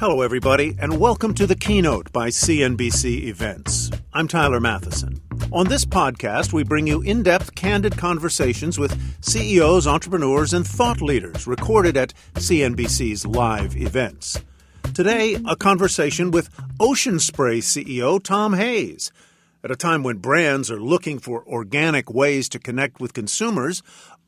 Hello, everybody, and welcome to the keynote by CNBC Events. I'm Tyler Mathisen. On this podcast, we bring you in depth, candid conversations with CEOs, entrepreneurs, and thought leaders recorded at CNBC's live events. Today, a conversation with Ocean Spray CEO Tom Hayes. At a time when brands are looking for organic ways to connect with consumers,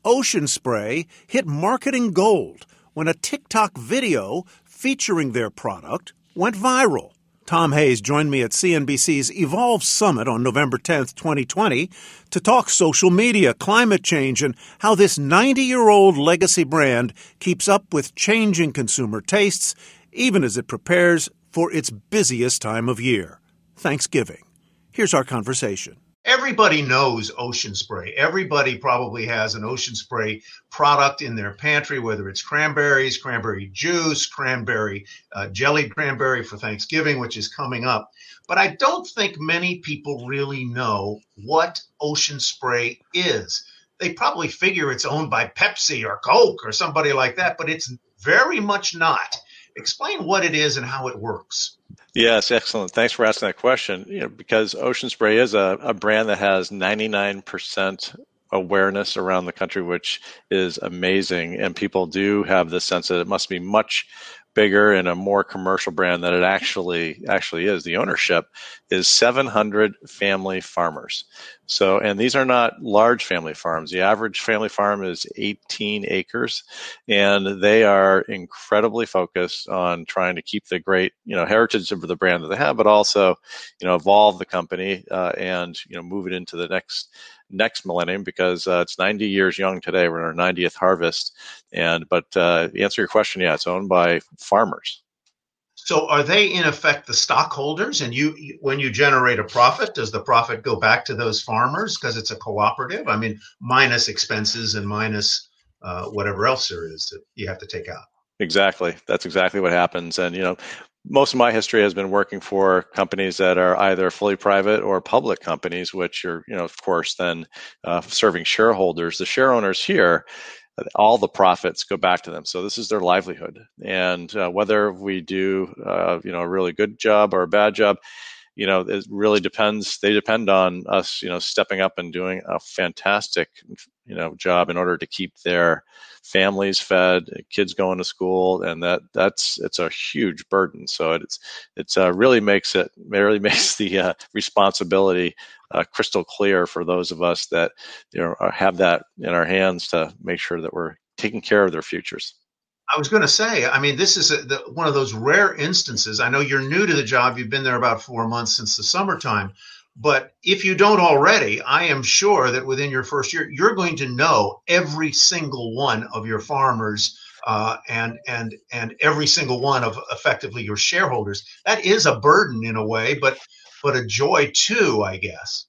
Ocean Spray hit marketing gold when a TikTok video featuring their product went viral. Tom Hayes joined me at CNBC's Evolve Summit on November 10th, 2020, to talk social media, climate change, and how this 90 year old legacy brand keeps up with changing consumer tastes, even as it prepares for its busiest time of year Thanksgiving. Here's our conversation. Everybody knows ocean spray. Everybody probably has an ocean spray product in their pantry, whether it's cranberries, cranberry juice, cranberry, uh, jellied cranberry for Thanksgiving, which is coming up. But I don't think many people really know what ocean spray is. They probably figure it's owned by Pepsi or Coke or somebody like that, but it's very much not. Explain what it is and how it works. Yes, excellent. Thanks for asking that question. You know, because Ocean Spray is a, a brand that has 99% awareness around the country, which is amazing. And people do have the sense that it must be much bigger and a more commercial brand than it actually actually is. The ownership is 700 family farmers. So, and these are not large family farms. The average family farm is 18 acres, and they are incredibly focused on trying to keep the great, you know, heritage of the brand that they have, but also, you know, evolve the company uh, and you know move it into the next next millennium because uh, it's 90 years young today. We're in our 90th harvest, and but uh, answer your question, yeah, it's owned by farmers. So are they in effect the stockholders? And you, when you generate a profit, does the profit go back to those farmers because it's a cooperative? I mean, minus expenses and minus uh, whatever else there is that you have to take out. Exactly. That's exactly what happens. And you know, most of my history has been working for companies that are either fully private or public companies, which are, you know, of course, then uh, serving shareholders. The share owners here, all the profits go back to them. So this is their livelihood. And uh, whether we do, uh, you know, a really good job or a bad job, you know, it really depends. They depend on us, you know, stepping up and doing a fantastic, you know, job in order to keep their families fed, kids going to school, and that that's it's a huge burden. So it's it's uh, really makes it really makes the uh, responsibility uh, crystal clear for those of us that you know have that in our hands to make sure that we're taking care of their futures. I was going to say, I mean, this is a, the, one of those rare instances. I know you're new to the job. You've been there about four months since the summertime. But if you don't already, I am sure that within your first year, you're going to know every single one of your farmers uh, and and and every single one of effectively your shareholders. That is a burden in a way, but but a joy too, I guess.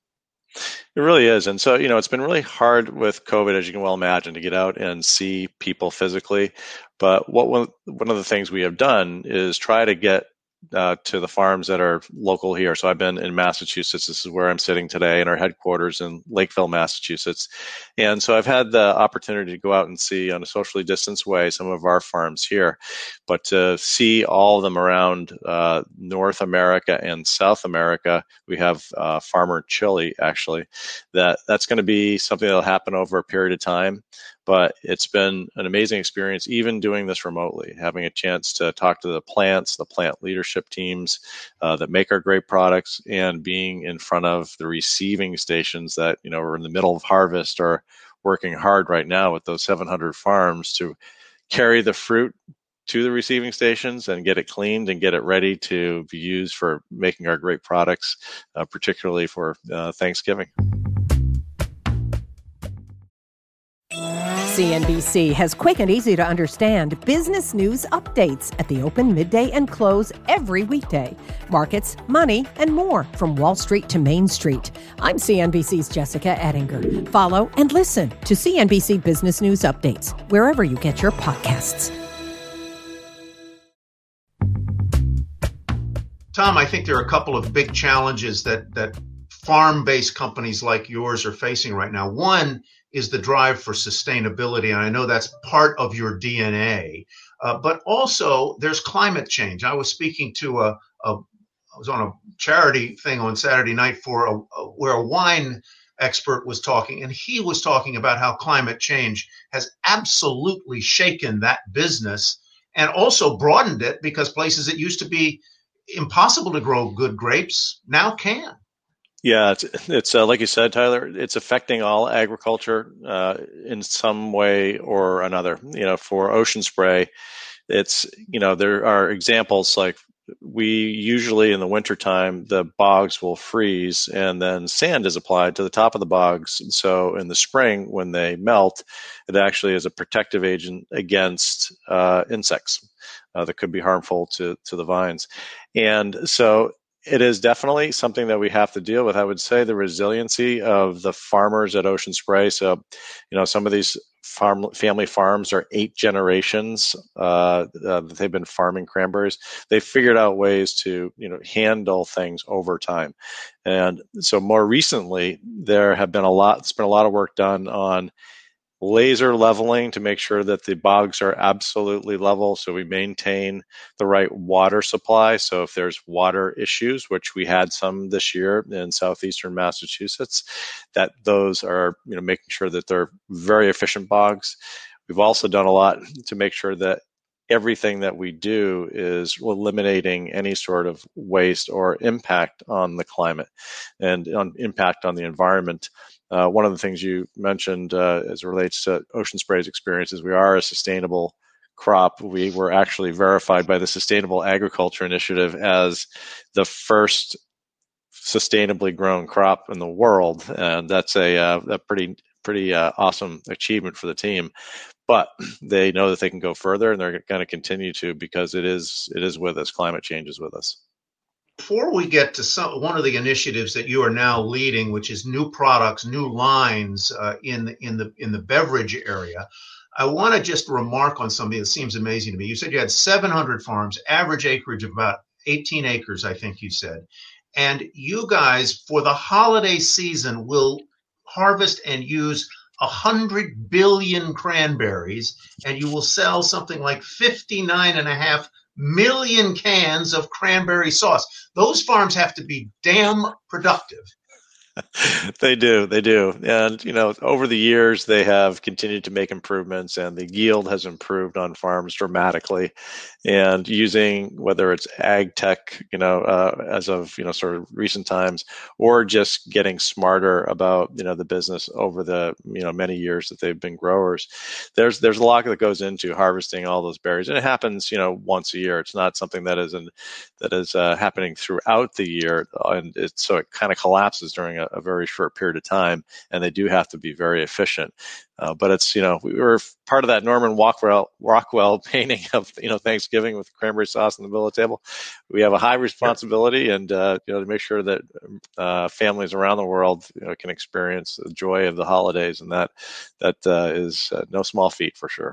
It really is. And so, you know, it's been really hard with COVID, as you can well imagine, to get out and see people physically. But what one, one of the things we have done is try to get uh, to the farms that are local here. So I've been in Massachusetts. This is where I'm sitting today in our headquarters in Lakeville, Massachusetts. And so I've had the opportunity to go out and see on a socially distanced way some of our farms here, but to see all of them around uh, North America and South America, we have uh, farmer Chile actually. That that's going to be something that'll happen over a period of time but it's been an amazing experience even doing this remotely having a chance to talk to the plants the plant leadership teams uh, that make our great products and being in front of the receiving stations that you know are in the middle of harvest are working hard right now with those 700 farms to carry the fruit to the receiving stations and get it cleaned and get it ready to be used for making our great products, uh, particularly for uh, Thanksgiving. CNBC has quick and easy to understand business news updates at the open, midday, and close every weekday. Markets, money, and more from Wall Street to Main Street. I'm CNBC's Jessica Ettinger. Follow and listen to CNBC Business News Updates wherever you get your podcasts. Tom, I think there are a couple of big challenges that that farm-based companies like yours are facing right now. One is the drive for sustainability. And I know that's part of your DNA. Uh, but also, there's climate change. I was speaking to a, a I was on a charity thing on Saturday night for a, a, where a wine expert was talking, and he was talking about how climate change has absolutely shaken that business and also broadened it because places that used to be impossible to grow good grapes now can. Yeah, it's it's uh, like you said, Tyler. It's affecting all agriculture uh, in some way or another. You know, for ocean spray, it's you know there are examples like we usually in the wintertime the bogs will freeze and then sand is applied to the top of the bogs so in the spring when they melt it actually is a protective agent against uh, insects uh, that could be harmful to, to the vines and so it is definitely something that we have to deal with. I would say the resiliency of the farmers at Ocean Spray. So, you know, some of these farm family farms are eight generations uh, uh, that they've been farming cranberries. They've figured out ways to, you know, handle things over time. And so, more recently, there have been a lot. It's been a lot of work done on laser leveling to make sure that the bogs are absolutely level so we maintain the right water supply. So if there's water issues which we had some this year in southeastern massachusetts that those are you know making sure that they're very efficient bogs. We've also done a lot to make sure that everything that we do is eliminating any sort of waste or impact on the climate and on impact on the environment uh, one of the things you mentioned uh, as it relates to Ocean Spray's experiences, we are a sustainable crop. We were actually verified by the Sustainable Agriculture Initiative as the first sustainably grown crop in the world, and that's a, uh, a pretty pretty uh, awesome achievement for the team. But they know that they can go further, and they're going to continue to because it is it is with us. Climate change is with us before we get to some, one of the initiatives that you are now leading, which is new products, new lines uh, in in the in the beverage area, I want to just remark on something that seems amazing to me. You said you had 700 farms, average acreage of about 18 acres, I think you said, and you guys for the holiday season will harvest and use a hundred billion cranberries, and you will sell something like 59 and a half million cans of cranberry sauce. Those farms have to be damn productive. they do, they do, and you know, over the years they have continued to make improvements, and the yield has improved on farms dramatically. And using whether it's ag tech, you know, uh, as of you know, sort of recent times, or just getting smarter about you know the business over the you know many years that they've been growers. There's there's a lot that goes into harvesting all those berries, and it happens you know once a year. It's not something that is that is uh, happening throughout the year, and it, so it kind of collapses during a a, very short period of time, and they do have to be very efficient. Uh, but it's you know we were part of that Norman Rockwell Rockwell painting of you know Thanksgiving with cranberry sauce on the middle of the table. We have a high responsibility, and uh, you know to make sure that uh, families around the world you know, can experience the joy of the holidays, and that that uh, is uh, no small feat for sure.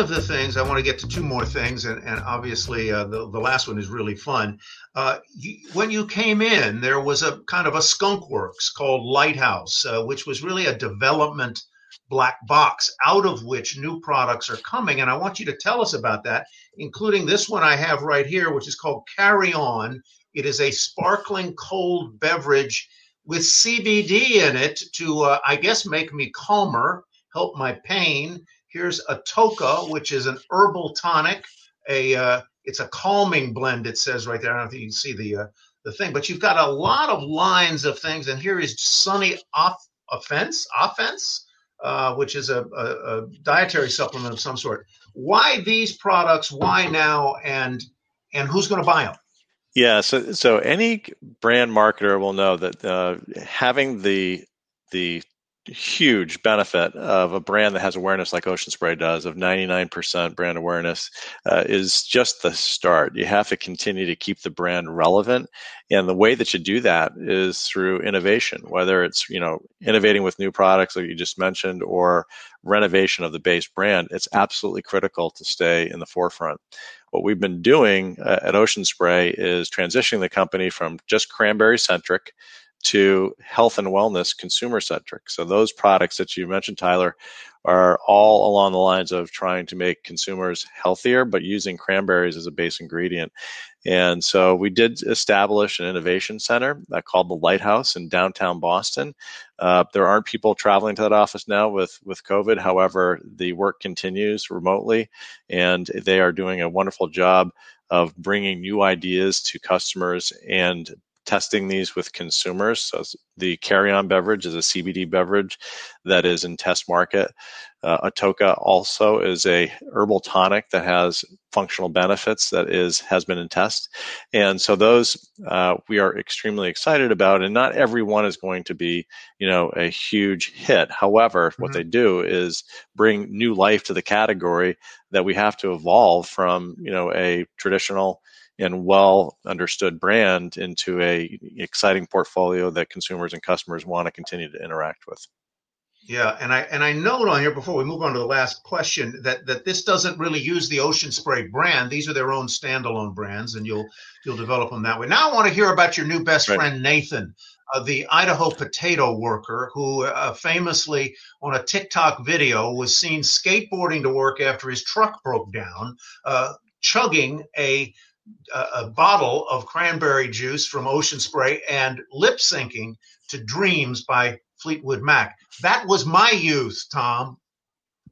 Of the things I want to get to two more things, and, and obviously uh, the, the last one is really fun. Uh, you, when you came in, there was a kind of a skunk works called Lighthouse, uh, which was really a development black box out of which new products are coming. And I want you to tell us about that, including this one I have right here, which is called Carry On. It is a sparkling cold beverage with CBD in it to, uh, I guess, make me calmer, help my pain Here's Atoka, which is an herbal tonic, a uh, it's a calming blend. It says right there. I don't if you can see the uh, the thing, but you've got a lot of lines of things. And here is Sunny off offense offense, uh, which is a, a, a dietary supplement of some sort. Why these products? Why now? And and who's going to buy them? Yeah, so so any brand marketer will know that uh, having the the huge benefit of a brand that has awareness like Ocean Spray does, of 99% brand awareness, uh, is just the start. You have to continue to keep the brand relevant, and the way that you do that is through innovation. Whether it's you know innovating with new products like you just mentioned, or renovation of the base brand, it's absolutely critical to stay in the forefront what we've been doing uh, at Ocean Spray is transitioning the company from just cranberry centric to health and wellness consumer centric. So those products that you mentioned, Tyler, are all along the lines of trying to make consumers healthier, but using cranberries as a base ingredient. And so we did establish an innovation center uh, called the Lighthouse in downtown Boston. Uh, there aren't people traveling to that office now with, with COVID. However, the work continues remotely, and they are doing a wonderful job of bringing new ideas to customers and testing these with consumers. So the Carry On beverage is a CBD beverage that is in test market. Uh, Atoka also is a herbal tonic that has functional benefits that is has been in test, and so those uh, we are extremely excited about. And not every one is going to be, you know, a huge hit. However, mm-hmm. what they do is bring new life to the category that we have to evolve from, you know, a traditional and well understood brand into a exciting portfolio that consumers and customers want to continue to interact with. Yeah, and I and I note on here before we move on to the last question that that this doesn't really use the Ocean Spray brand. These are their own standalone brands, and you'll you'll develop them that way. Now I want to hear about your new best right. friend Nathan, uh, the Idaho potato worker, who uh, famously on a TikTok video was seen skateboarding to work after his truck broke down, uh, chugging a a, bottle of cranberry juice from Ocean Spray and lip syncing to Dreams by Fleetwood Mac. That was my youth, Tom.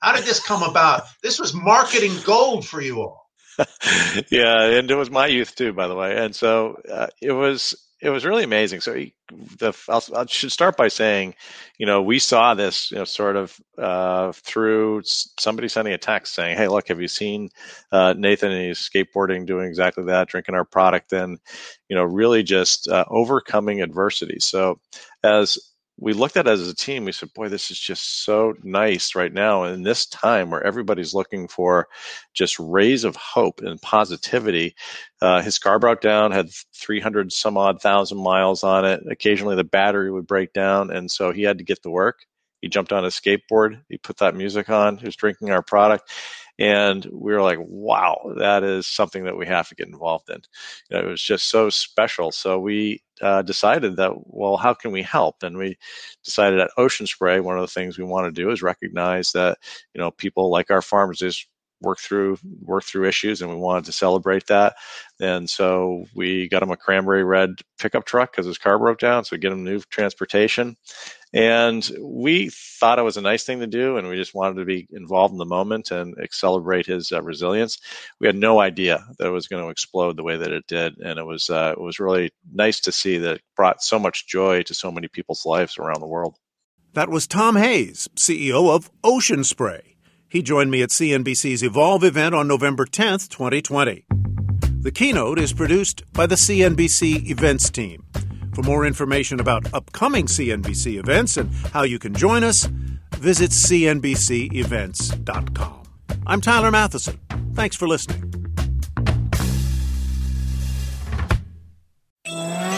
How did this come about? This was marketing gold for you all. yeah, and it was my youth too, by the way. And so uh, it was it was really amazing. So the I'll, i should start by saying, you know, we saw this, you know, sort of uh, through somebody sending a text saying, "Hey, look, have you seen uh, Nathan and he's skateboarding, doing exactly that, drinking our product, and you know, really just uh, overcoming adversity." So as we looked at it as a team. We said, boy, this is just so nice right now in this time where everybody's looking for just rays of hope and positivity. Uh, his car broke down, had 300 some odd thousand miles on it. Occasionally the battery would break down. And so he had to get to work. He jumped on his skateboard. He put that music on. He was drinking our product. And we were like, wow, that is something that we have to get involved in. You know, it was just so special. So we uh, decided that, well, how can we help? And we decided at Ocean Spray, one of the things we want to do is recognize that, you know, people like our farmers just work through work through issues and we wanted to celebrate that and so we got him a cranberry red pickup truck because his car broke down so we get him new transportation and we thought it was a nice thing to do, and we just wanted to be involved in the moment and celebrate his uh, resilience. We had no idea that it was going to explode the way that it did, and it was uh, it was really nice to see that it brought so much joy to so many people's lives around the world. That was Tom Hayes, CEO of Ocean Spray. He joined me at CNBC's Evolve event on November 10th, 2020. The keynote is produced by the CNBC events team. For more information about upcoming CNBC events and how you can join us, visit CNBCEvents.com. I'm Tyler Mathisen. Thanks for listening.